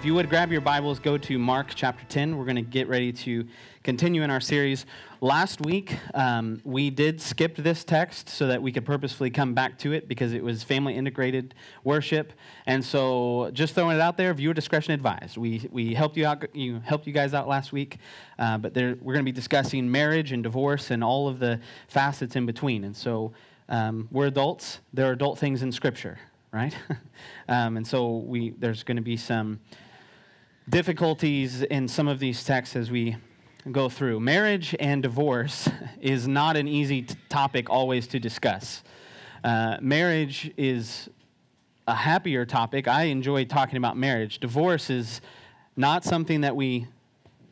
If you would grab your Bibles, go to Mark chapter 10. We're going to get ready to continue in our series. Last week, um, we did skip this text so that we could purposefully come back to it because it was family integrated worship. And so, just throwing it out there, viewer discretion advised. We, we helped you out, you helped you guys out last week, uh, but there, we're going to be discussing marriage and divorce and all of the facets in between. And so, um, we're adults. There are adult things in Scripture, right? um, and so, we there's going to be some difficulties in some of these texts as we go through. Marriage and divorce is not an easy t- topic always to discuss. Uh, marriage is a happier topic. I enjoy talking about marriage. Divorce is not something that we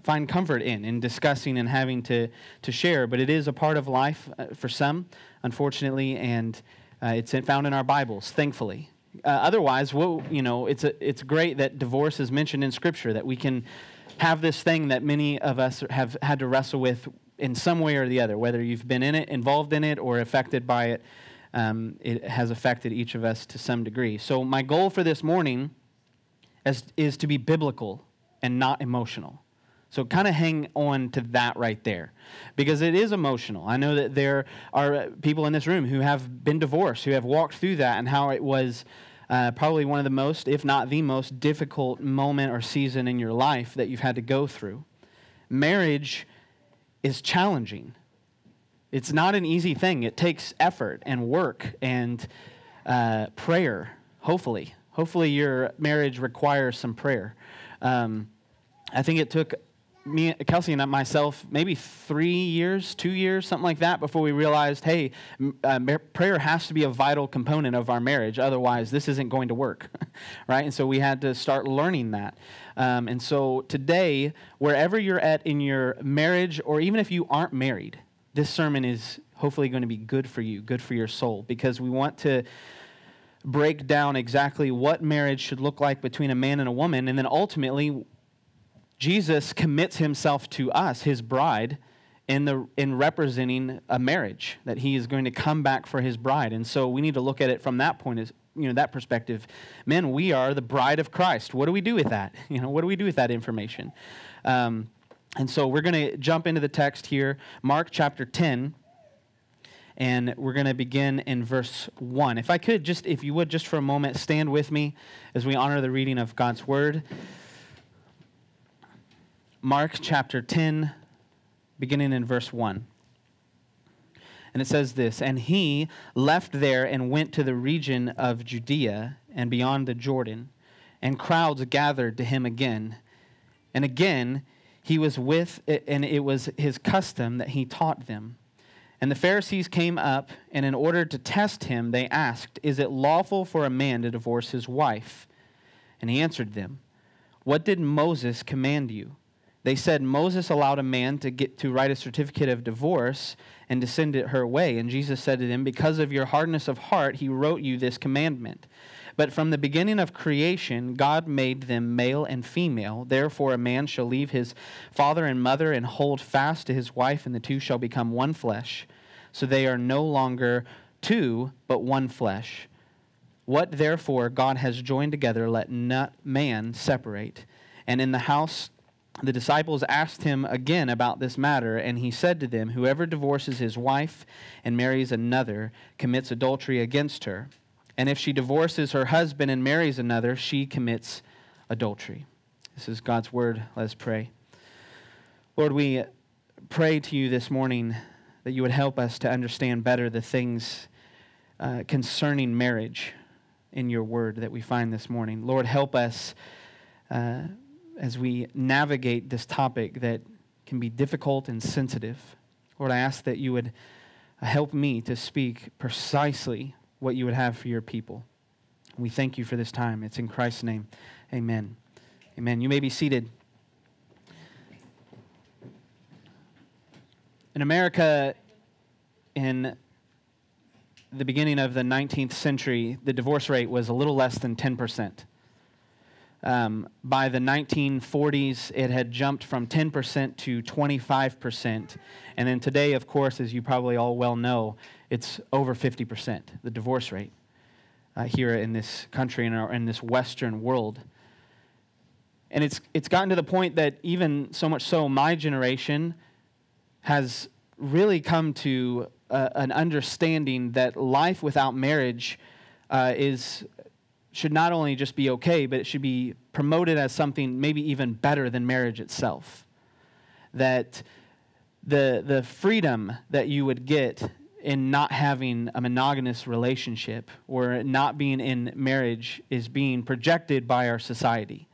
find comfort in, in discussing and having to, to share, but it is a part of life uh, for some, unfortunately, and uh, it's found in our Bibles, thankfully. Uh, otherwise, well, you know, it's, a, it's great that divorce is mentioned in Scripture, that we can have this thing that many of us have had to wrestle with in some way or the other, whether you've been in it, involved in it, or affected by it. Um, it has affected each of us to some degree. So, my goal for this morning is, is to be biblical and not emotional. So, kind of hang on to that right there because it is emotional. I know that there are people in this room who have been divorced, who have walked through that, and how it was uh, probably one of the most, if not the most, difficult moment or season in your life that you've had to go through. Marriage is challenging. It's not an easy thing. It takes effort and work and uh, prayer, hopefully. Hopefully, your marriage requires some prayer. Um, I think it took me, Kelsey, and myself, maybe three years, two years, something like that, before we realized, hey, uh, prayer has to be a vital component of our marriage. Otherwise, this isn't going to work, right? And so we had to start learning that. Um, and so today, wherever you're at in your marriage, or even if you aren't married, this sermon is hopefully going to be good for you, good for your soul, because we want to break down exactly what marriage should look like between a man and a woman, and then ultimately Jesus commits himself to us, his bride, in, the, in representing a marriage, that he is going to come back for his bride. And so we need to look at it from that point, as, you know, that perspective. Men, we are the bride of Christ. What do we do with that? You know, what do we do with that information? Um, and so we're going to jump into the text here, Mark chapter 10 and we're going to begin in verse 1. If I could, just if you would, just for a moment, stand with me as we honor the reading of God's word. Mark chapter 10, beginning in verse 1. And it says this And he left there and went to the region of Judea and beyond the Jordan, and crowds gathered to him again. And again, he was with, and it was his custom that he taught them. And the Pharisees came up, and in order to test him, they asked, Is it lawful for a man to divorce his wife? And he answered them, What did Moses command you? They said Moses allowed a man to get to write a certificate of divorce and to send it her way. And Jesus said to them, Because of your hardness of heart, he wrote you this commandment. But from the beginning of creation, God made them male and female. Therefore, a man shall leave his father and mother and hold fast to his wife, and the two shall become one flesh. So they are no longer two, but one flesh. What therefore God has joined together, let not man separate. And in the house the disciples asked him again about this matter, and he said to them, Whoever divorces his wife and marries another commits adultery against her. And if she divorces her husband and marries another, she commits adultery. This is God's word. Let us pray. Lord, we pray to you this morning that you would help us to understand better the things uh, concerning marriage in your word that we find this morning. Lord, help us. Uh, as we navigate this topic that can be difficult and sensitive. Lord, I ask that you would help me to speak precisely what you would have for your people. We thank you for this time. It's in Christ's name. Amen. Amen. You may be seated. In America, in the beginning of the 19th century, the divorce rate was a little less than 10%. Um, by the 1940s, it had jumped from 10% to 25%. And then today, of course, as you probably all well know, it's over 50%, the divorce rate uh, here in this country and in, in this Western world. And it's, it's gotten to the point that even so much so, my generation has really come to uh, an understanding that life without marriage uh, is should not only just be okay, but it should be promoted as something maybe even better than marriage itself. That the, the freedom that you would get in not having a monogamous relationship or not being in marriage is being projected by our society.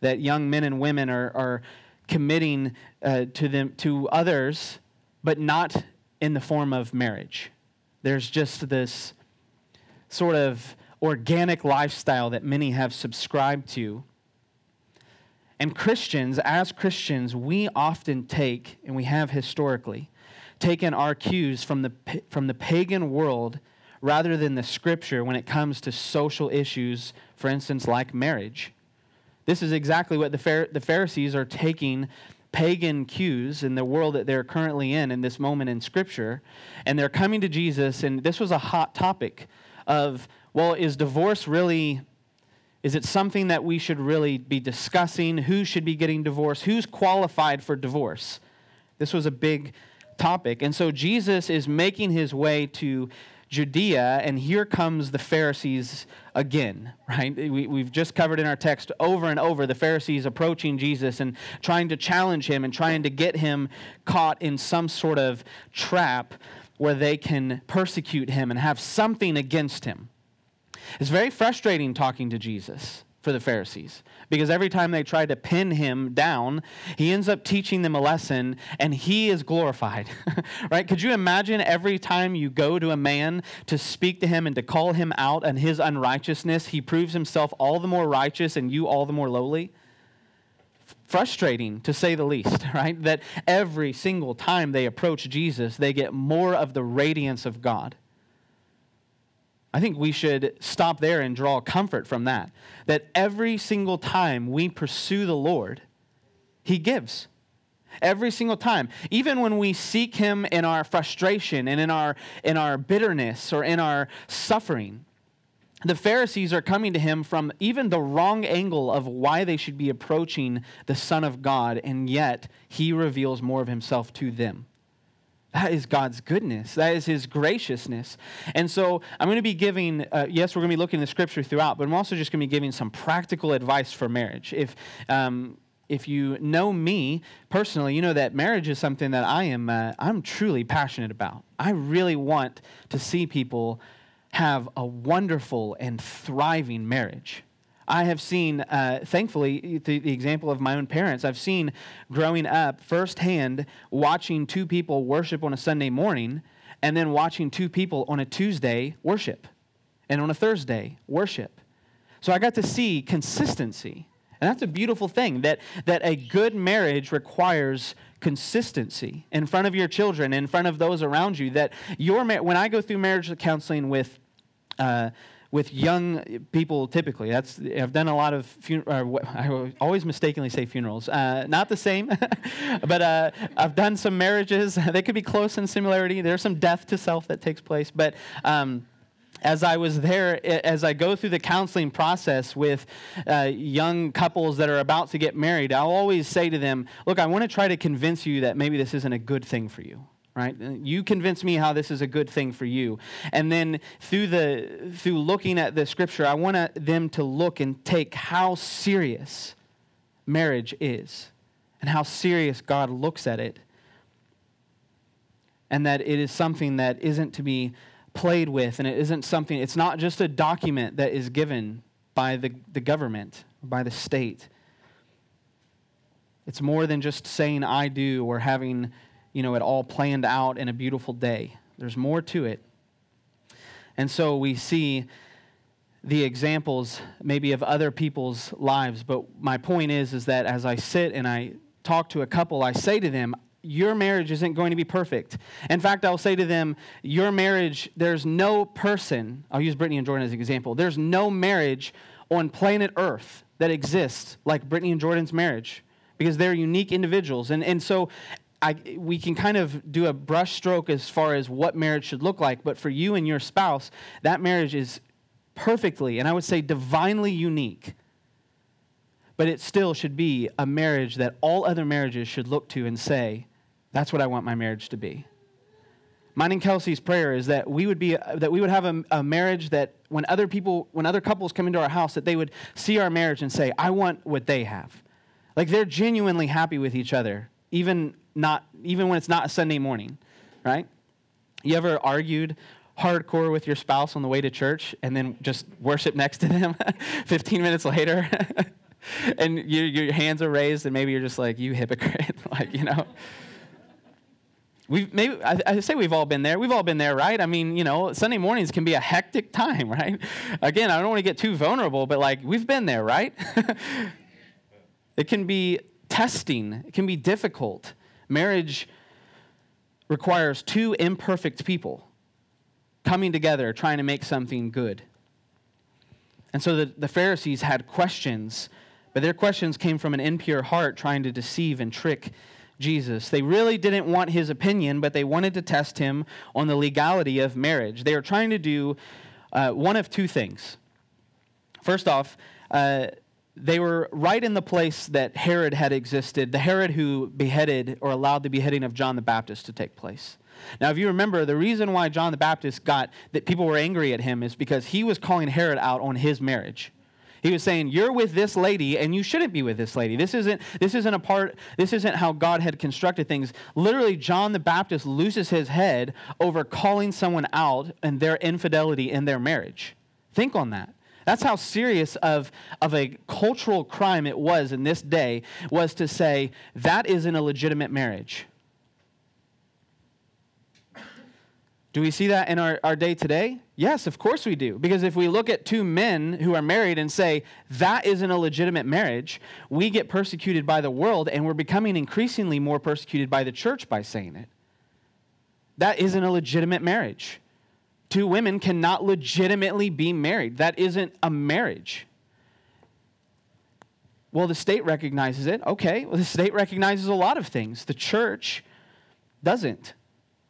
That young men and women are, are committing uh, to, them, to others, but not in the form of marriage. There's just this sort of organic lifestyle that many have subscribed to. And Christians, as Christians, we often take, and we have historically, taken our cues from the, from the pagan world rather than the scripture when it comes to social issues, for instance, like marriage. This is exactly what the, the Pharisees are taking pagan cues in the world that they're currently in in this moment in Scripture. And they're coming to Jesus, and this was a hot topic of well, is divorce really, is it something that we should really be discussing? Who should be getting divorced? Who's qualified for divorce? This was a big topic. And so Jesus is making his way to Judea, and here comes the Pharisees again, right? We, have just covered in our text over and over the Pharisees approaching Jesus and trying to challenge him and trying to get him caught in some sort of trap where they can persecute him and have something against him. It's very frustrating talking to Jesus for the Pharisees because every time they try to pin him down, he ends up teaching them a lesson and he is glorified. right? Could you imagine every time you go to a man to speak to him and to call him out on his unrighteousness, he proves himself all the more righteous and you all the more lowly? Frustrating to say the least, right? That every single time they approach Jesus, they get more of the radiance of God. I think we should stop there and draw comfort from that. That every single time we pursue the Lord, He gives. Every single time. Even when we seek Him in our frustration and in our, in our bitterness or in our suffering, the Pharisees are coming to Him from even the wrong angle of why they should be approaching the Son of God, and yet He reveals more of Himself to them. That is God's goodness. That is His graciousness. And so I'm going to be giving, uh, yes, we're going to be looking at the scripture throughout, but I'm also just going to be giving some practical advice for marriage. If, um, if you know me personally, you know that marriage is something that I am, uh, I'm truly passionate about. I really want to see people have a wonderful and thriving marriage. I have seen, uh, thankfully, the, the example of my own parents, I've seen growing up firsthand watching two people worship on a Sunday morning and then watching two people on a Tuesday worship and on a Thursday worship. So I got to see consistency. And that's a beautiful thing that, that a good marriage requires consistency in front of your children, in front of those around you. That your when I go through marriage counseling with uh, with young people typically. That's I've done a lot of funerals. I always mistakenly say funerals. Uh, not the same, but uh, I've done some marriages. they could be close in similarity. There's some death to self that takes place, but. Um, as I was there, as I go through the counseling process with uh, young couples that are about to get married, I'll always say to them, Look, I want to try to convince you that maybe this isn't a good thing for you right? You convince me how this is a good thing for you. And then through the through looking at the scripture i want them to look and take how serious marriage is and how serious god looks at it. And that it is something that isn't to be played with. And it isn't something it's not just a document that is given by the, the government by the state. It's more than just saying i do or having you know, it all planned out in a beautiful day. There's more to it. And so we see the examples maybe of other people's lives, but my point is is that as I sit and I talk to a couple, I say to them, your marriage isn't going to be perfect. In fact, I'll say to them, your marriage, there's no person, I'll use Brittany and Jordan as an example, there's no marriage on planet Earth that exists like Brittany and Jordan's marriage because they're unique individuals. And, and so I, we can kind of do a brush stroke as far as what marriage should look like, but for you and your spouse, that marriage is perfectly, and I would say divinely unique but it still should be a marriage that all other marriages should look to and say, that's what I want my marriage to be. Mine and Kelsey's prayer is that we would be that we would have a, a, marriage that when other people, when other couples come into our house, that they would see our marriage and say, "I want what they have." Like they're genuinely happy with each other, even not even when it's not a Sunday morning, right? You ever argued hardcore with your spouse on the way to church and then just worship next to them 15 minutes later? and you, your hands are raised, and maybe you're just like, you hypocrite. like, you know. We've maybe I, I, say we've all been there. We've all been there, right? I mean, you know, Sunday mornings can be a hectic time, right? Again, I don't want to get too vulnerable, but like we've been there, right? it can be testing. It can be difficult. Marriage requires two imperfect people coming together trying to make something good. And so the, the Pharisees had questions but their questions came from an impure heart trying to deceive and trick Jesus. They really didn't want his opinion, but they wanted to test him on the legality of marriage. They were trying to do uh, one of two things. First off, uh, they were right in the place that Herod had existed, the Herod who beheaded or allowed the beheading of John the Baptist to take place. Now, if you remember, the reason why John the Baptist got that people were angry at him is because he was calling Herod out on his marriage. He was saying, You're with this lady, and you shouldn't be with this lady. This isn't, this isn't a part, this isn't how God had constructed things. Literally, John the Baptist loses his head over calling someone out and their infidelity in their marriage. Think on that. That's how serious of, of a cultural crime it was in this day, was to say, that isn't a legitimate marriage. Do we see that in our, our day today? Yes, of course we do. Because if we look at two men who are married and say, that isn't a legitimate marriage, we get persecuted by the world and we're becoming increasingly more persecuted by the church by saying it. That isn't a legitimate marriage. Two women cannot legitimately be married. That isn't a marriage. Well, the state recognizes it. Okay, well, the state recognizes a lot of things. The church doesn't.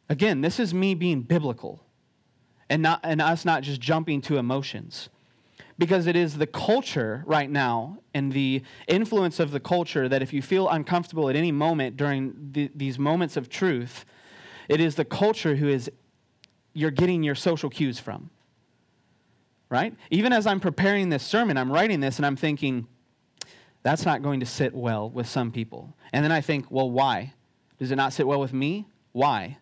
Again, this is me being biblical and, not, and us not just jumping to emotions. Because it is the culture right now and the influence of the culture that if you feel uncomfortable at any moment during the, these moments of truth, it is the culture who is you're getting your social cues from. Right? Even as I'm preparing this sermon, I'm writing this and I'm thinking, that's not going to sit well with some people. And then I think, well, why? Does it not sit well with me? Why?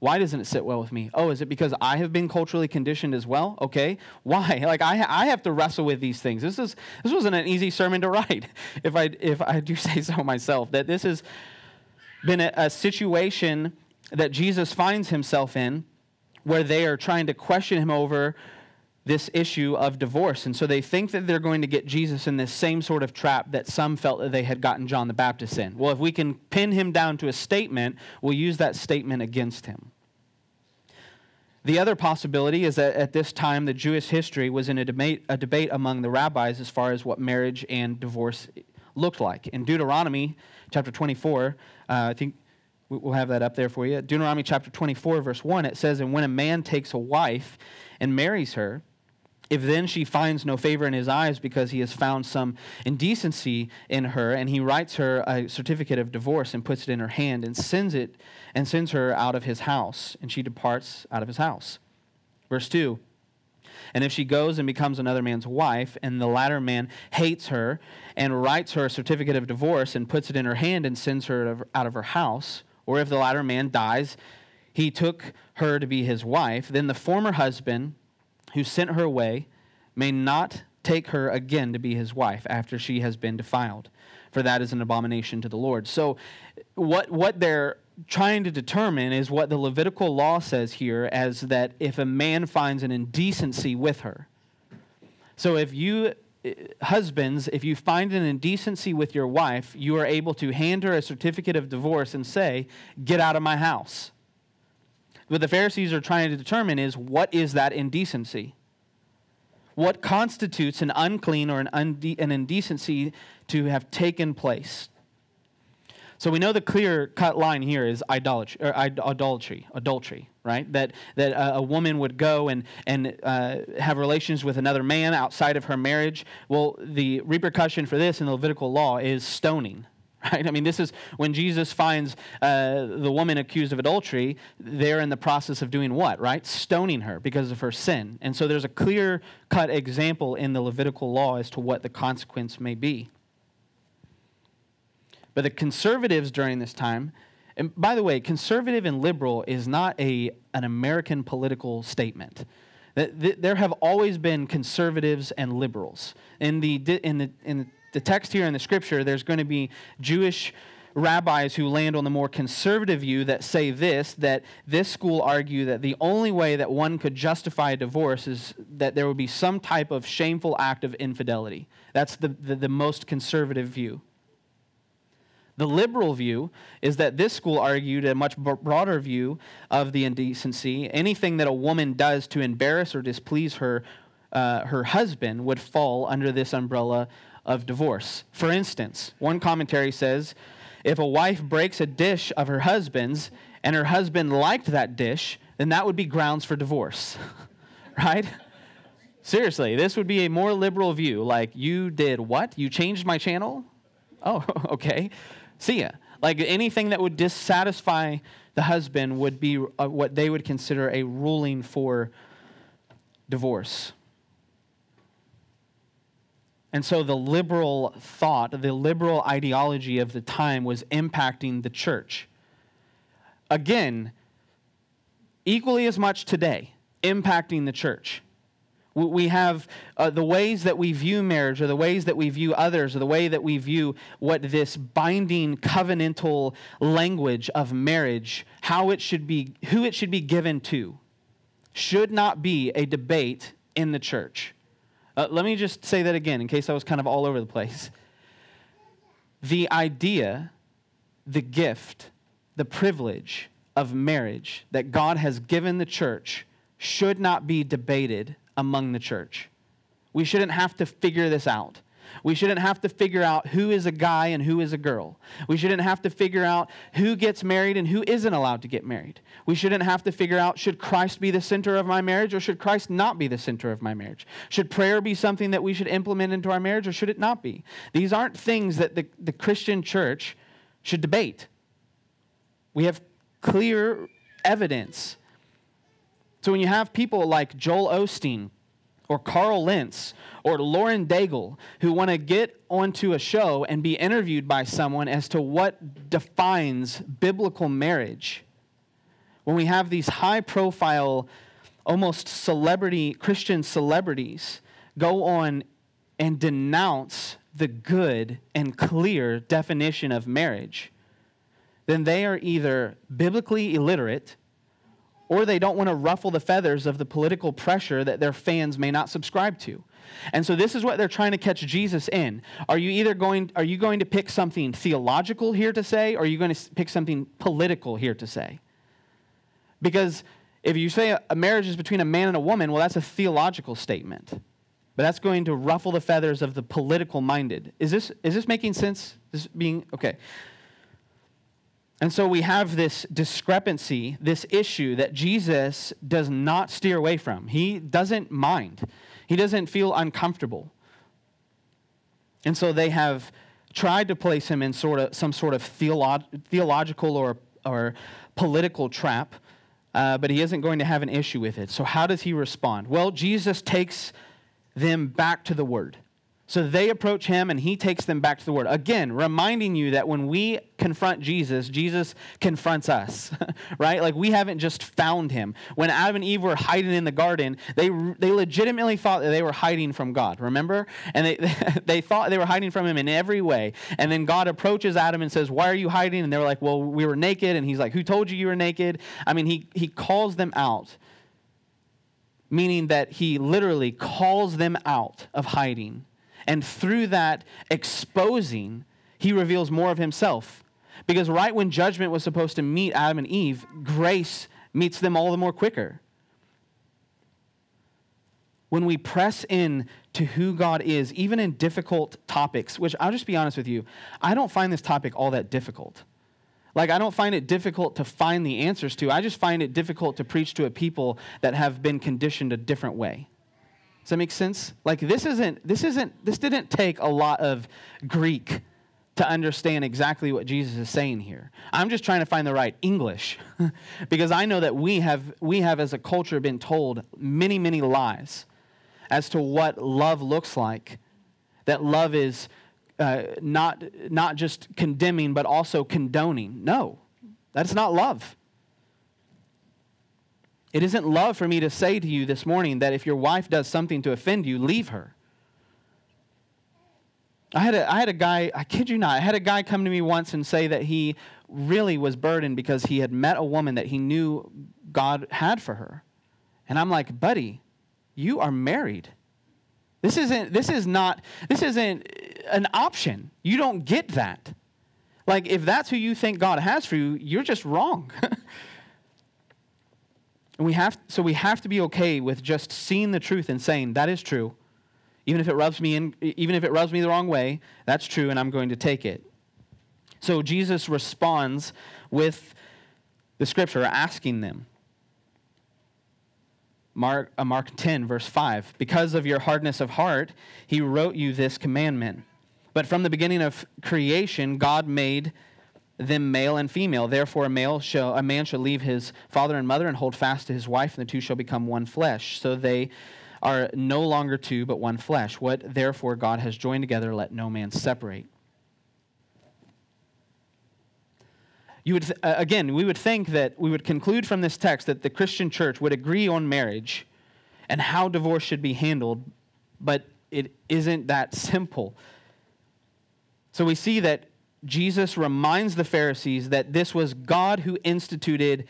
Why doesn't it sit well with me? Oh, is it because I have been culturally conditioned as well? Okay. Why? Like I, I have to wrestle with these things. This is this wasn't an easy sermon to write, if I if I do say so myself. That this has been a, a situation that Jesus finds himself in, where they are trying to question him over this issue of divorce. And so they think that they're going to get Jesus in this same sort of trap that some felt that they had gotten John the Baptist in. Well, if we can pin him down to a statement, we'll use that statement against him. The other possibility is that at this time, the Jewish history was in a debate, a debate among the rabbis as far as what marriage and divorce looked like. In Deuteronomy chapter 24, uh, I think we'll have that up there for you. Deuteronomy chapter 24, verse 1, it says, And when a man takes a wife and marries her, if then she finds no favor in his eyes because he has found some indecency in her, and he writes her a certificate of divorce and puts it in her hand and sends it and sends her out of his house, and she departs out of his house. Verse 2 And if she goes and becomes another man's wife, and the latter man hates her and writes her a certificate of divorce and puts it in her hand and sends her out of her house, or if the latter man dies, he took her to be his wife, then the former husband who sent her away may not take her again to be his wife after she has been defiled, for that is an abomination to the Lord. So, what, what they're trying to determine is what the Levitical law says here as that if a man finds an indecency with her. So, if you husbands, if you find an indecency with your wife, you are able to hand her a certificate of divorce and say, Get out of my house. What the Pharisees are trying to determine is what is that indecency? What constitutes an unclean or an, unde- an indecency to have taken place? So we know the clear cut line here is idolatry, adultery, right? That, that a, a woman would go and, and uh, have relations with another man outside of her marriage. Well, the repercussion for this in the Levitical law is stoning, right? I mean, this is when Jesus finds uh, the woman accused of adultery, they're in the process of doing what, right? Stoning her because of her sin. And so there's a clear cut example in the Levitical law as to what the consequence may be. But the conservatives during this time, and by the way, conservative and liberal is not a, an American political statement. There have always been conservatives and liberals. In the, in the, in the text here in the scripture, there's going to be Jewish rabbis who land on the more conservative view that say this that this school argue that the only way that one could justify a divorce is that there would be some type of shameful act of infidelity. That's the, the, the most conservative view. The liberal view is that this school argued a much broader view of the indecency. Anything that a woman does to embarrass or displease her, uh, her husband would fall under this umbrella of divorce. For instance, one commentary says if a wife breaks a dish of her husband's and her husband liked that dish, then that would be grounds for divorce. right? Seriously, this would be a more liberal view. Like, you did what? You changed my channel? Oh, okay see ya. Like anything that would dissatisfy the husband would be uh, what they would consider a ruling for divorce. And so the liberal thought, the liberal ideology of the time was impacting the church. Again, equally as much today, impacting the church. We have uh, the ways that we view marriage, or the ways that we view others, or the way that we view what this binding covenantal language of marriage, how it should be, who it should be given to, should not be a debate in the church. Uh, let me just say that again in case I was kind of all over the place. The idea, the gift, the privilege of marriage that God has given the church should not be debated among the church. We shouldn't have to figure this out. We shouldn't have to figure out who is a guy and who is a girl. We shouldn't have to figure out who gets married and who isn't allowed to get married. We shouldn't have to figure out should Christ be the center of my marriage or should Christ not be the center of my marriage? Should prayer be something that we should implement into our marriage or should it not be? These aren't things that the, the Christian church should debate. We have clear evidence so when you have people like Joel Osteen or Carl Lentz or Lauren Daigle who want to get onto a show and be interviewed by someone as to what defines biblical marriage, when we have these high profile, almost celebrity, Christian celebrities go on and denounce the good and clear definition of marriage, then they are either biblically illiterate or they don't want to ruffle the feathers of the political pressure that their fans may not subscribe to. And so this is what they're trying to catch Jesus in. Are you either going are you going to pick something theological here to say or are you going to pick something political here to say? Because if you say a marriage is between a man and a woman, well that's a theological statement. But that's going to ruffle the feathers of the political minded. Is this is this making sense? This being okay. And so we have this discrepancy, this issue that Jesus does not steer away from. He doesn't mind, he doesn't feel uncomfortable. And so they have tried to place him in sort of some sort of theolo- theological or, or political trap, uh, but he isn't going to have an issue with it. So, how does he respond? Well, Jesus takes them back to the Word. So they approach him and he takes them back to the word. Again, reminding you that when we confront Jesus, Jesus confronts us, right? Like we haven't just found him. When Adam and Eve were hiding in the garden, they, they legitimately thought that they were hiding from God, remember? And they, they thought they were hiding from him in every way. And then God approaches Adam and says, Why are you hiding? And they're like, Well, we were naked. And he's like, Who told you you were naked? I mean, he, he calls them out, meaning that he literally calls them out of hiding And through that exposing, he reveals more of himself. Because right when judgment was supposed to meet Adam and Eve, grace meets them all the more quicker. When we press in to who God is, even in difficult topics, which I'll just be honest with you, I don't find this topic all that difficult. Like, I don't find it difficult to find the answers to. I just find it difficult to preach to a people that have been conditioned a different way. Does that make sense? Like, this isn't, this isn't, this didn't take a lot of Greek to understand exactly what Jesus is saying here. I'm just trying to find the right English because I know that we have, we have as a culture been told many, many lies as to what love looks like. That love is uh, not, not just condemning, but also condoning. No, that's not love. It isn't love for me to say to you this morning that if your wife does something to offend you, leave her. I had, a, I had a guy, I kid you not, I had a guy come to me once and say that he really was burdened because he had met a woman that he knew God had for her. And I'm like, buddy, you are married. This isn't, this is not, this isn't an option. You don't get that. Like, if that's who you think God has for you, you're just wrong. and we have, so we have to be okay with just seeing the truth and saying, that is true. Even if it rubs me in, even if it rubs me the wrong way, that's true, and I'm going to take it. So Jesus responds with the scripture asking them. Mark, uh, Mark 10, verse 5. Because of your hardness of heart, he wrote you this commandment. But from the beginning of creation, God made them male and female. Therefore, a, male shall, a man shall leave his father and mother and hold fast to his wife, and the two shall become one flesh. So they are no longer two, but one flesh. What therefore God has joined together, let no man separate. you would th- uh, again, we would think that we would conclude from this text that the Christian church would agree on marriage and how divorce should be handled, but it isn't that simple. So we see that Jesus reminds the Pharisees that this was God who instituted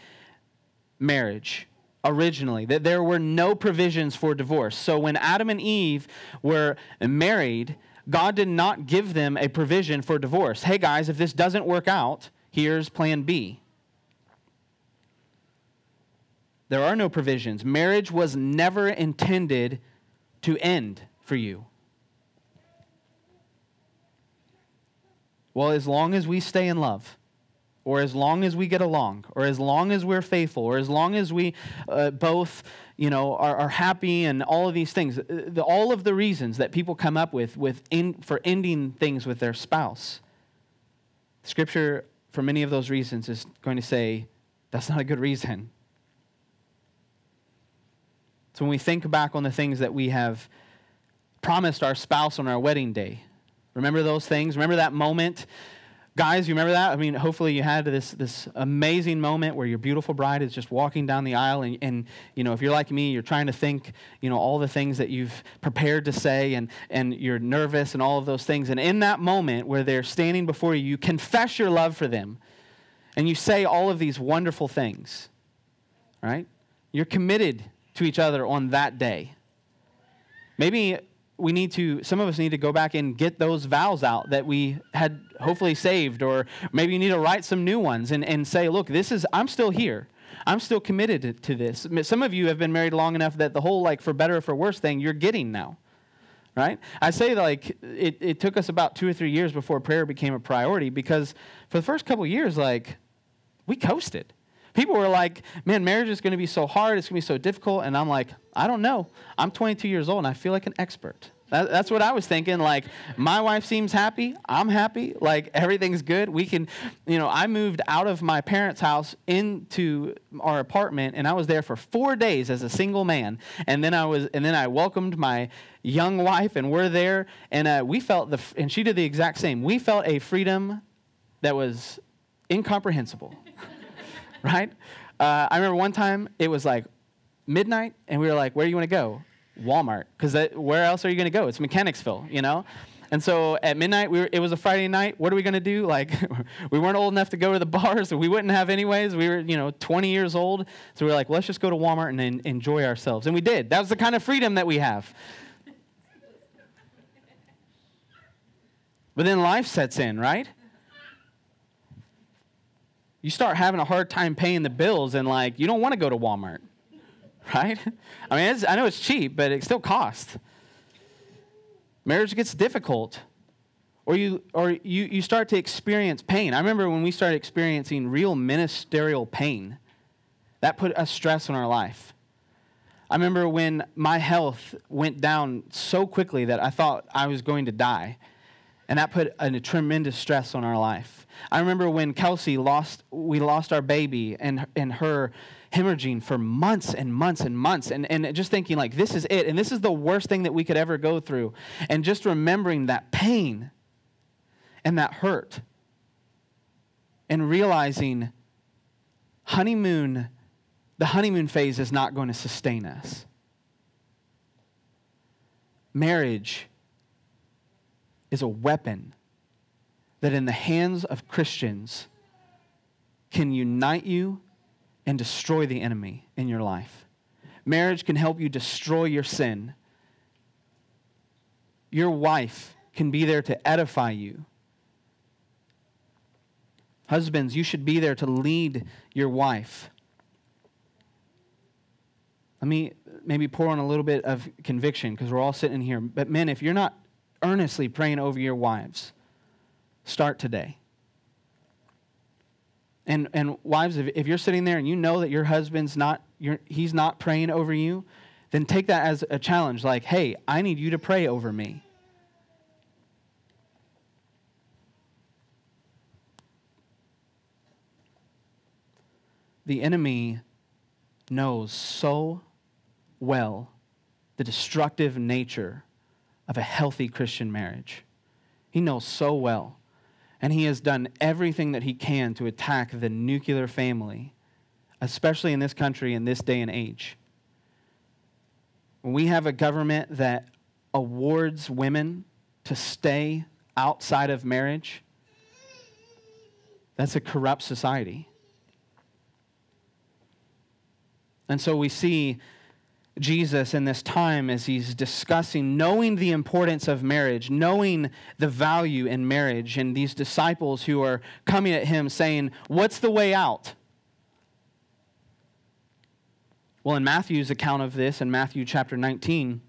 marriage originally, that there were no provisions for divorce. So when Adam and Eve were married, God did not give them a provision for divorce. Hey guys, if this doesn't work out, Here's plan B. There are no provisions. Marriage was never intended to end for you. Well, as long as we stay in love, or as long as we get along, or as long as we're faithful, or as long as we uh, both, you know, are, are, happy and all of these things, uh, the, all of the reasons that people come up with, with in, for ending things with their spouse. Scripture for many of those reasons, is going to say, that's not a good reason. So when we think back on the things that we have promised our spouse on our wedding day, remember those things? Remember that moment? Guys, you remember that? I mean, hopefully you had this, this amazing moment where your beautiful bride is just walking down the aisle, and, and, you know, if you're like me, you're trying to think, you know, all the things that you've prepared to say, and, and you're nervous and all of those things. And in that moment where they're standing before you, you confess your love for them, and you say all of these wonderful things, right? You're committed to each other on that day. Maybe we need to, some of us need to go back and get those vows out that we had hopefully saved, or maybe you need to write some new ones and, and say, look, this is, I'm still here. I'm still committed to this. Some of you have been married long enough that the whole, like, for better or for worse thing, you're getting now. Right? I say, like, it, it took us about two or three years before prayer became a priority because for the first couple years, like, we coasted. People were like, man, marriage is going to be so hard. It's going to be so difficult. And I'm like, I don't know. I'm 22 years old and I feel like an expert. That, that's what I was thinking. Like, my wife seems happy. I'm happy. Like, everything's good. We can, you know, I moved out of my parents' house into our apartment, and I was there for four days as a single man. And then I was, and then I welcomed my young wife, and we're there, and uh, we felt the, and she did the exact same. We felt a freedom that was incomprehensible right? Uh, I remember one time it was like midnight, and we were like, "Where do you want to go?" Walmart, because where else are you going to go? It's Mechanicsville, you know. And so at midnight, we were, it was a Friday night. What are we going to do? Like, we weren't old enough to go to the bars, we wouldn't have anyways. We were, you know, 20 years old. So we were like, let's just go to Walmart and, and enjoy ourselves. And we did. That was the kind of freedom that we have. But then life sets in, right? You start having a hard time paying the bills, and like, you don't want to go to Walmart, right? I mean, I know it's cheap, but it still costs. Marriage gets difficult or you or you, you start to experience pain. I remember when we started experiencing real ministerial pain, that put a stress on our life. I remember when my health went down so quickly that I thought I was going to die. And that put a, tremendous stress on our life. I remember when Kelsey lost, we lost our baby and, and her hemorrhaging for months and months and months and, and just thinking like this is it and this is the worst thing that we could ever go through and just remembering that pain and that hurt. And realizing honeymoon, the honeymoon phase is not going to sustain us. Marriage is a weapon that, in the hands of Christians, can unite you and destroy the enemy in your life. Marriage can help you destroy your sin. Your wife can be there to edify you Husbands, you should be there to lead your wife. Let me maybe pour on a little bit of conviction because we're all sitting here. But men, if you're not earnestly praying over your wives, start today. And, and wives, if, if you're sitting there and you know that your husband's not, he's not praying over you, then take that as a challenge like, hey, I need you to pray over me. the enemy knows so well the destructive nature of a healthy Christian marriage. He knows so well. And he has done everything that he can to attack the nuclear family, especially in this country in this day and age. When we have a government that awards women to stay outside of marriage, that's a corrupt society. And so we see Jesus in this time as he's discussing, knowing the importance of marriage, knowing the value in marriage, and these disciples who are coming at him saying, What's the way out? Well, in Matthew's account of this, in Matthew chapter 19, it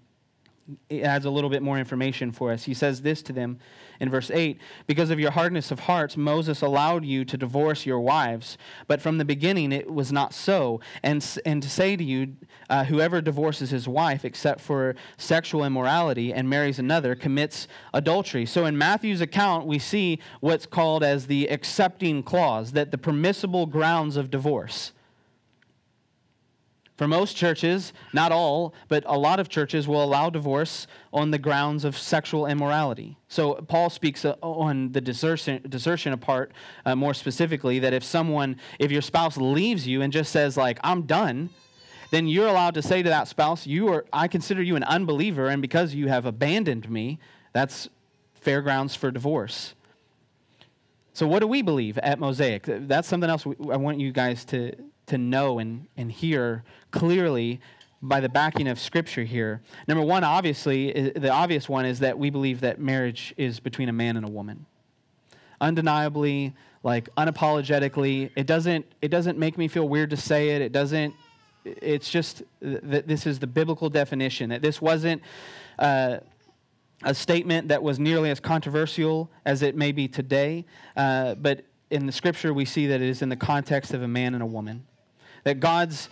adds a little bit more information for us. He says this to them in verse 8 Because of your hardness of hearts, Moses allowed you to divorce your wives, but from the beginning it was not so. And, and to say to you, uh, whoever divorces his wife except for sexual immorality and marries another commits adultery. So in Matthew's account, we see what's called as the accepting clause, that the permissible grounds of divorce. For most churches, not all, but a lot of churches will allow divorce on the grounds of sexual immorality. So Paul speaks uh, on the desertion, desertion part uh, more specifically that if someone, if your spouse leaves you and just says like, I'm done, then you're allowed to say to that spouse, you are, I consider you an unbeliever, and because you have abandoned me, that's fair grounds for divorce. So what do we believe at Mosaic? That's something else I want you guys to, to know and, and hear clearly by the backing of Scripture here. Number one, obviously, the obvious one is that we believe that marriage is between a man and a woman. Undeniably, like unapologetically, it doesn't, it doesn't make me feel weird to say it. It doesn't, it's just that this is the biblical definition, that this wasn't. Uh, a statement that was nearly as controversial as it may be today, uh, but in the scripture we see that it is in the context of a man and a woman that God's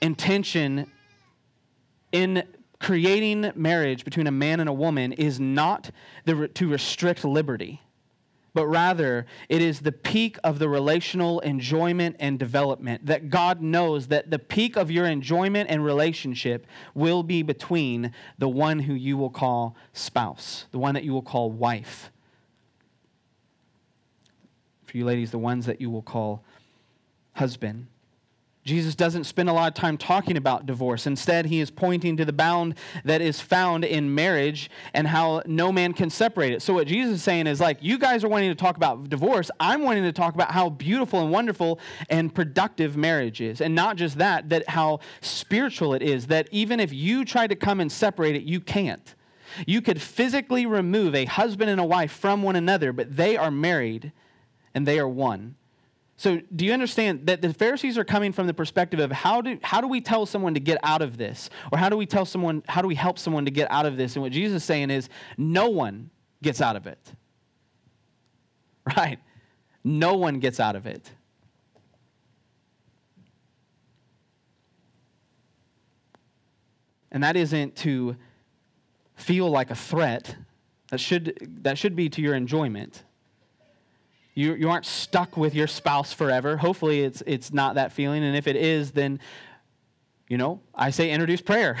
intention in creating marriage between a man and a woman is not to restrict liberty, but rather it is the peak of the relational enjoyment and development. That God knows that the peak of your enjoyment and relationship will be between the one who you will call spouse, the one that you will call wife. For you ladies, the ones that you will call husband. Jesus doesn't spend a lot of time talking about divorce. Instead, he is pointing to the bound that is found in marriage and how no man can separate it. So, what Jesus is saying is like, you guys are wanting to talk about divorce. I'm wanting to talk about how beautiful and wonderful and productive marriage is. And not just that, that how spiritual it is, that even if you try to come and separate it, you can't. You could physically remove a husband and a wife from one another, but they are married and they are one. So, do you understand that the Pharisees are coming from the perspective of how do, how do we tell someone to get out of this? Or how do we tell someone, how do we help someone to get out of this? And what Jesus is saying is, no one gets out of it. Right? No one gets out of it. And that isn't to feel like a threat. That should, that should be to your enjoyment. You, you aren't stuck with your spouse forever. Hopefully, it's, it's not that feeling. And if it is, then, you know, I say introduce prayer,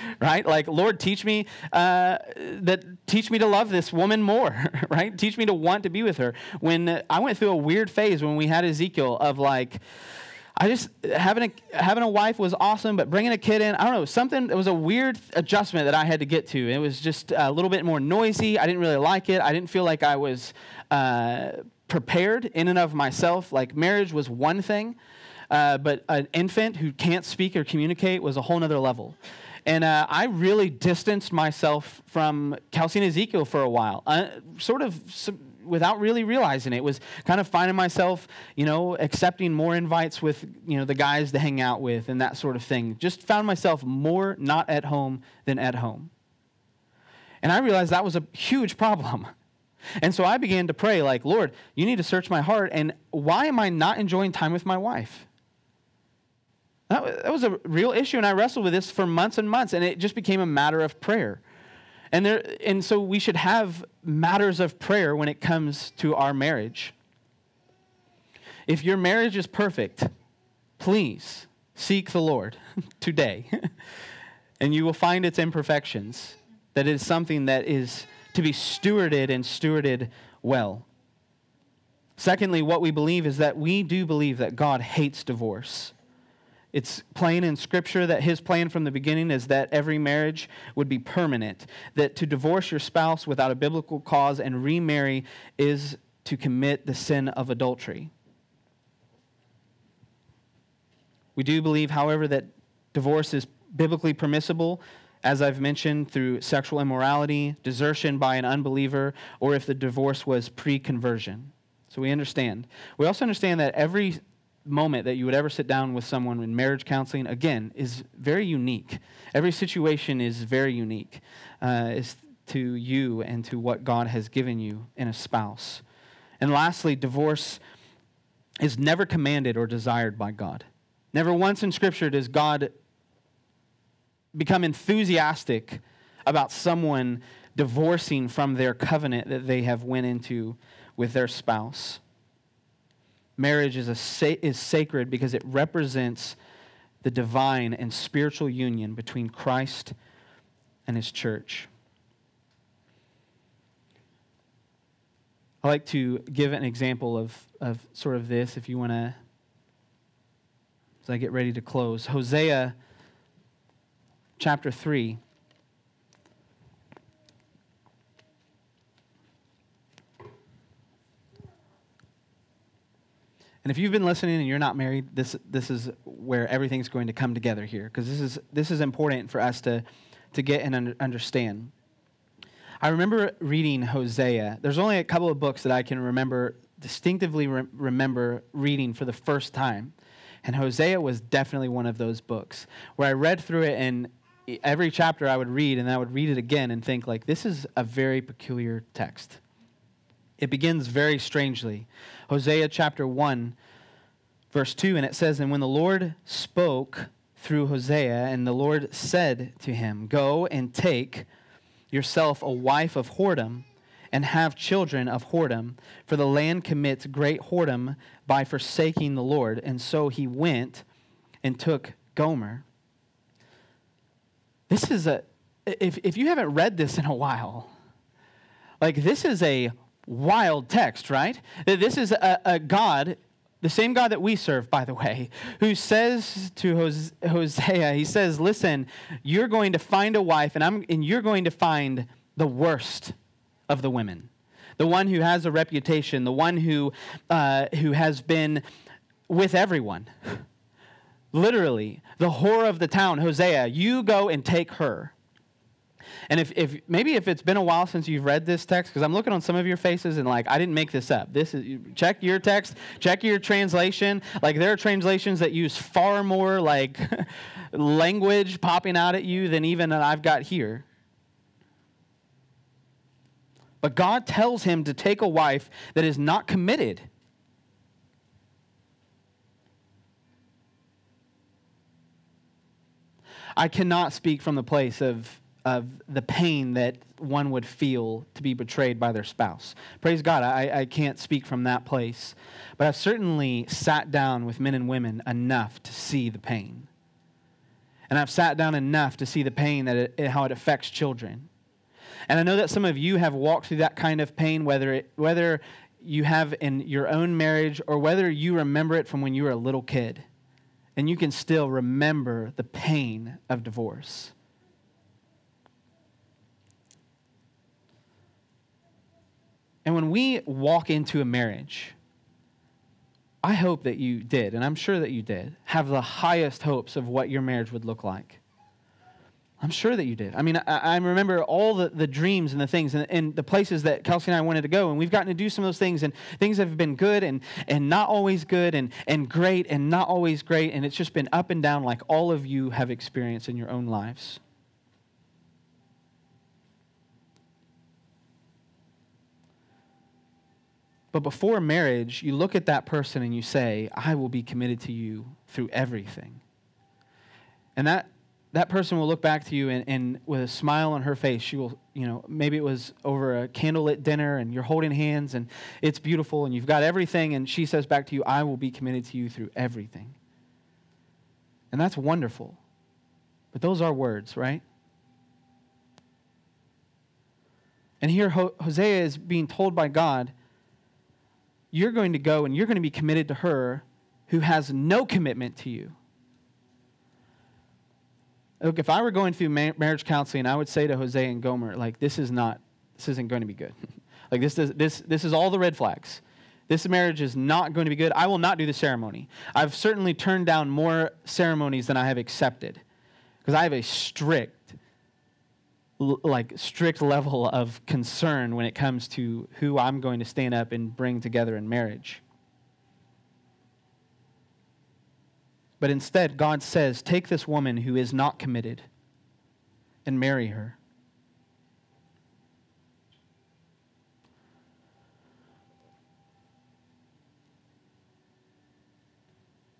right? Like, Lord, teach me uh, that teach me to love this woman more, right? Teach me to want to be with her. When I went through a weird phase when we had Ezekiel of like, I just having a having a wife was awesome, but bringing a kid in, I don't know, something. It was a weird adjustment that I had to get to. It was just a little bit more noisy. I didn't really like it. I didn't feel like I was uh, prepared in and of myself. Like marriage was one thing, uh, but an infant who can't speak or communicate was a whole nother level. And uh, I really distanced myself from Kelsey and Ezekiel for a while, uh, sort of without really realizing it. was kind of finding myself, you know, accepting more invites with, you know, the guys to hang out with and that sort of thing. Just found myself more not at home than at home. And I realized that was a huge problem. And so I began to pray, like, Lord, you need to search my heart. And why am I not enjoying time with my wife? That was a real issue, and I wrestled with this for months and months, and it just became a matter of prayer. And, there, and so we should have matters of prayer when it comes to our marriage. If your marriage is perfect, please seek the Lord today, and you will find its imperfections. That is something that is to be stewarded and stewarded well. Secondly, what we believe is that we do believe that God hates divorce. It's plain in Scripture that his plan from the beginning is that every marriage would be permanent, that to divorce your spouse without a biblical cause and remarry is to commit the sin of adultery. We do believe, however, that divorce is biblically permissible, as I've mentioned, through sexual immorality, desertion by an unbeliever, or if the divorce was pre conversion. So we understand. We also understand that every moment that you would ever sit down with someone in marriage counseling, again, is very unique. Every situation is very unique uh, is to you and to what God has given you in a spouse. And lastly, divorce is never commanded or desired by God. Never once in Scripture does God become enthusiastic about someone divorcing from their covenant that they have went into with their spouse marriage is, a, is sacred because it represents the divine and spiritual union between Christ and his church. I like to give an example of, of sort of this if you want to, as I get ready to close. Hosea chapter 3. And if you've been listening and you're not married, this, this is where everything's going to come together here, because this is, this is important for us to, to get and understand. I remember reading Hosea. There's only a couple of books that I can remember, distinctively re- remember reading for the first time. And Hosea was definitely one of those books where I read through it and every chapter I would read and I would read it again and think like this is a very peculiar text. It begins very strangely. Hosea chapter 1, verse 2, and it says, And when the Lord spoke through Hosea, and the Lord said to him, Go and take yourself a wife of whoredom, and have children of whoredom, for the land commits great whoredom by forsaking the Lord. And so he went and took Gomer. This is a, if, if you haven't read this in a while, like this is a wild text, right? This is a, a, God, the same God that we serve, by the way, who says to Hosea, he says, Listen, you're going to find a wife, and, I'm, and you're going to find the worst of the women. The one who has a reputation, the one who, uh, who has been with everyone. Literally, the whore of the town, Hosea, you go and take her. And if, if maybe if it's been a while since you've read this text, because I'm looking on some of your faces and like I didn't make this up. This is check your text, check your translation. Like there are translations that use far more like language popping out at you than even that I've got here. But God tells him to take a wife that is not committed. I cannot speak from the place of, of the pain that one would feel to be betrayed by their spouse. Praise God, I, I can't speak from that place. But I've certainly sat down with men and women enough to see the pain. And I've sat down enough to see the pain that it, how it affects children. And I know that some of you have walked through that kind of pain, whether, it, whether you have in your own marriage or whether you remember it from when you were a little kid and you can still remember the pain of divorce. And when we walk into a marriage, I hope that you did, and I'm sure that you did, have the highest hopes of what your marriage would look like. I'm sure that you did. I mean, I, I remember all the, the dreams and the things and, and, the places that Kelsey and I wanted to go, and we've gotten to do some of those things, and things have been good and, and not always good, and, and great and not always great, and it's just been up and down like all of you have experienced in your own lives. But before marriage, you look at that person and you say, I will be committed to you through everything. And that that person will look back to you and, and, with a smile on her face, she will, you know, maybe it was over a candlelit dinner and you're holding hands and it's beautiful and you've got everything. And she says back to you, I will be committed to you through everything. And that's wonderful. But those are words, right? And here Hosea is being told by God, you're going to go and you're going to be committed to her who has no commitment to you. Look, if I were going through marriage counseling, I would say to Hosea and Gomer, like, this is not, this isn't going to be good. like, this, is, this, this is all the red flags. This marriage is not going to be good. I will not do the ceremony. I've certainly turned down more ceremonies than I have accepted because I have a strict, like, strict level of concern when it comes to who I'm going to stand up and bring together in marriage. But instead, God says, Take this woman who is not committed and marry her.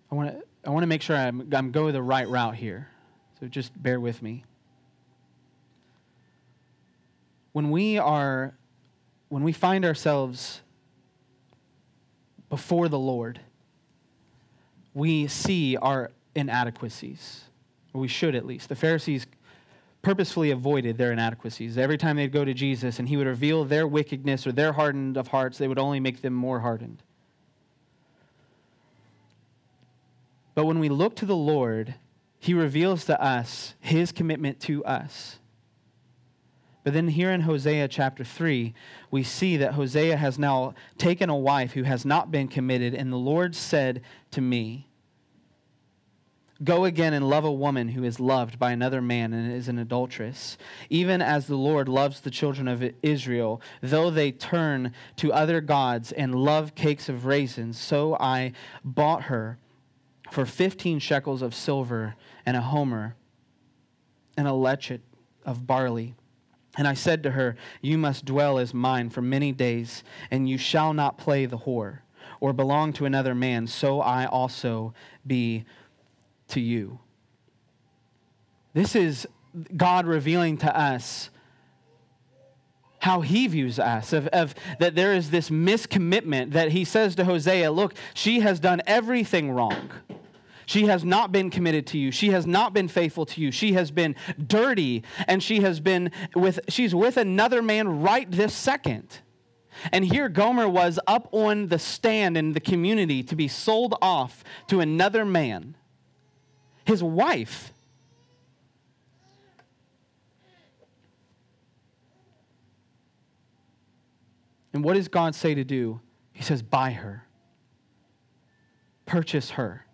I want to I want to make sure I'm, I'm going the right route here. So just bear with me. When we are when we find ourselves before the Lord, we see our inadequacies, or we should at least. The Pharisees purposefully avoided their inadequacies. Every time they'd go to Jesus and he would reveal their wickedness or their hardened of hearts, they would only make them more hardened. But when we look to the Lord, he reveals to us his commitment to us. But then here in Hosea chapter 3, we see that Hosea has now taken a wife who has not been committed, and the Lord said to me, Go again and love a woman who is loved by another man and is an adulteress, even as the Lord loves the children of Israel, though they turn to other gods and love cakes of raisins. So I bought her for 15 shekels of silver and a homer and a lethech of barley. And I said to her, You must dwell as mine for many days, and you shall not play the whore or belong to another man, so I also be to you. This is God revealing to us how he views us, of, of, that there is this miscommitment that he says to Hosea, Look, she has done everything wrong. She has not been committed to you. She has not been faithful to you. She has been dirty and she has been with she's with another man right this second. And here Gomer was up on the stand in the community to be sold off to another man. His wife. And what does God say to do? He says, Buy her, purchase her.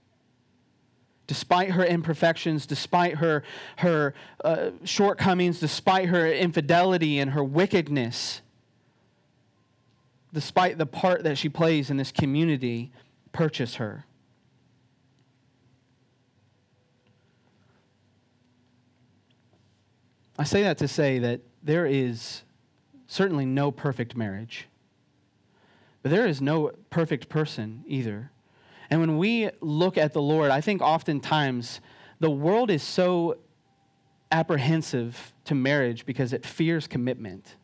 Despite her imperfections, despite her, her uh, shortcomings, despite her infidelity and her wickedness, despite the part that she plays in this community, purchase her. I say that to say that there is certainly no perfect marriage, but there is no perfect person either. And when we look at the Lord, I think oftentimes the world is so apprehensive to marriage because it fears commitment.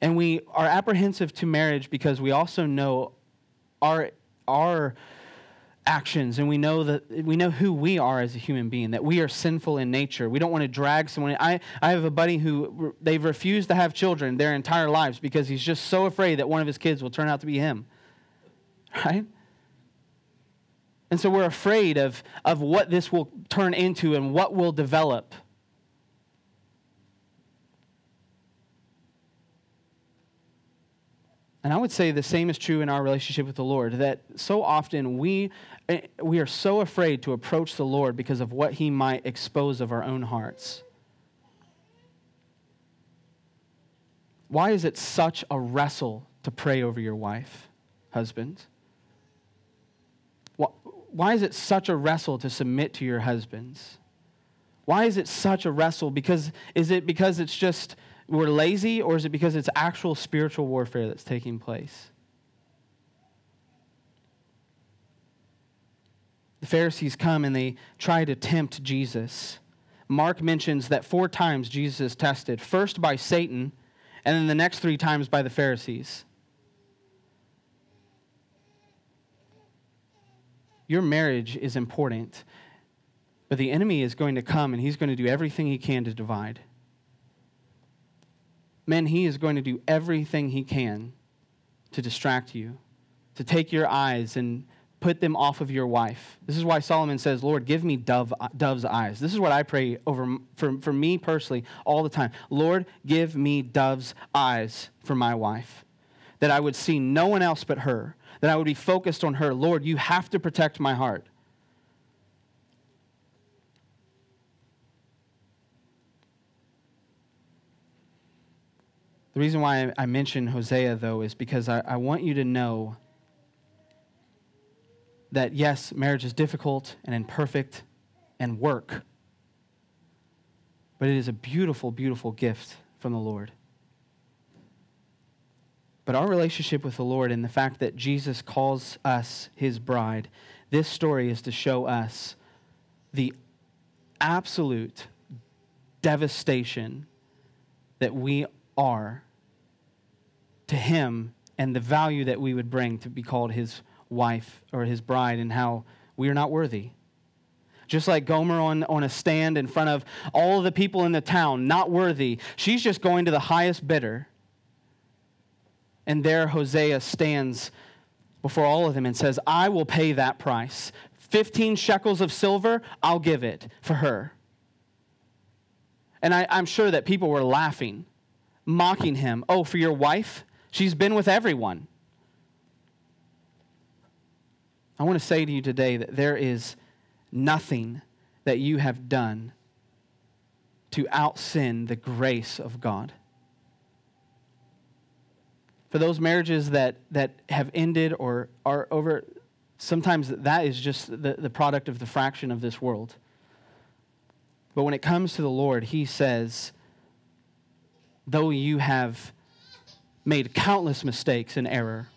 And we are apprehensive to marriage because we also know our, our actions and we know that we know who we are as a human being that we are sinful in nature. We don't want to drag someone i, I have a buddy who they've refused to have children their entire lives because he's just so afraid that one of his kids will turn out to be him. Right and so we're afraid of, of what this will turn into and what will develop And I would say the same is true in our relationship with the Lord, that so often we, eh, we are so afraid to approach the Lord because of what he might expose of our own hearts. Why is it such a wrestle to pray over your wife, husband? Why is it such a wrestle to submit to your husbands? Why is it such a wrestle? Because is it because it's just we're lazy, or is it because it's actual spiritual warfare that's taking place? The Pharisees come and they try to tempt Jesus. Mark mentions that four times Jesus is tested first by Satan, and then the next three times by the Pharisees. Your marriage is important, but the enemy is going to come and he's going to do everything he can to divide man, he is going to do everything he can to distract you, to take your eyes and put them off of your wife. This is why Solomon says, Lord, give me dove, dove's eyes. This is what I pray over for, for me personally all the time. Lord, give me dove's eyes for my wife, that I would see no one else but her, that I would be focused on her. Lord, you have to protect my heart. The reason why I mention Hosea, though, is because I, I want you to know that yes, marriage is difficult and imperfect and work, but it is a beautiful, beautiful gift from the Lord. But our relationship with the Lord and the fact that Jesus calls us his bride, this story is to show us the absolute devastation that we are to him and the value that we would bring to be called his wife or his bride and how we are not worthy. Just like Gomer on, on a stand in front of all of the people in the town, not worthy. She's just going to the highest bidder. And there Hosea stands before all of them and says, I will pay that price. 15 shekels of silver, I'll give it for her. And I, I'm sure that people were laughing, mocking him. Oh, for your wife? She's been with everyone. I want to say to you today that there is nothing that you have done to out sin the grace of God. For those marriages that, that have ended or are over, sometimes that is just the, the product of the fraction of this world. But when it comes to the Lord, He says, though you have made countless mistakes and error,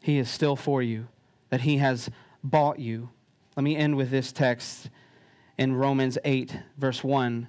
He is still for you, that He has bought you. Let me end with this text in Romans 8, verse 1.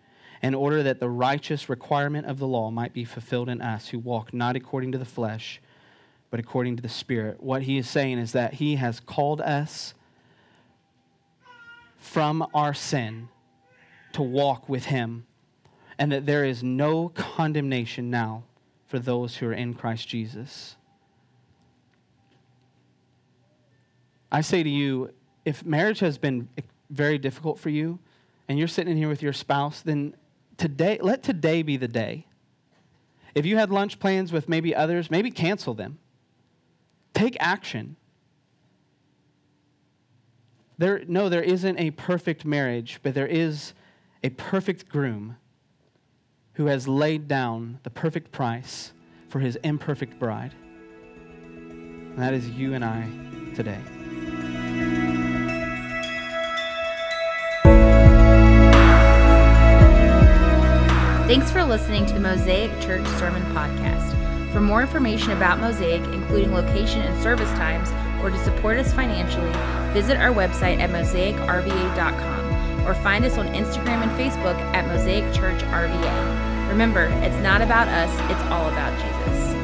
in order that the righteous requirement of the law might be fulfilled in us who walk not according to the flesh, but according to the Spirit. What he is saying is that he has called us from our sin to walk with Him, and that there is no condemnation now for those who are in Christ Jesus. I say to you, if marriage has been very difficult for you and you're sitting in here with your spouse, then today, let today be the day. If you had lunch plans with maybe others, maybe cancel them. Take action. There, no, there isn't a perfect marriage, but there is a perfect groom who has laid down the perfect price for his imperfect bride. And that is you and I today. Thanks for listening to the Mosaic Church Sermon Podcast. For more information about Mosaic, including location and service times, or to support us financially, visit our website at mosaicrva.com or find us on Instagram and Facebook at Mosaic Church RVA. Remember, it's not about us, it's all about Jesus.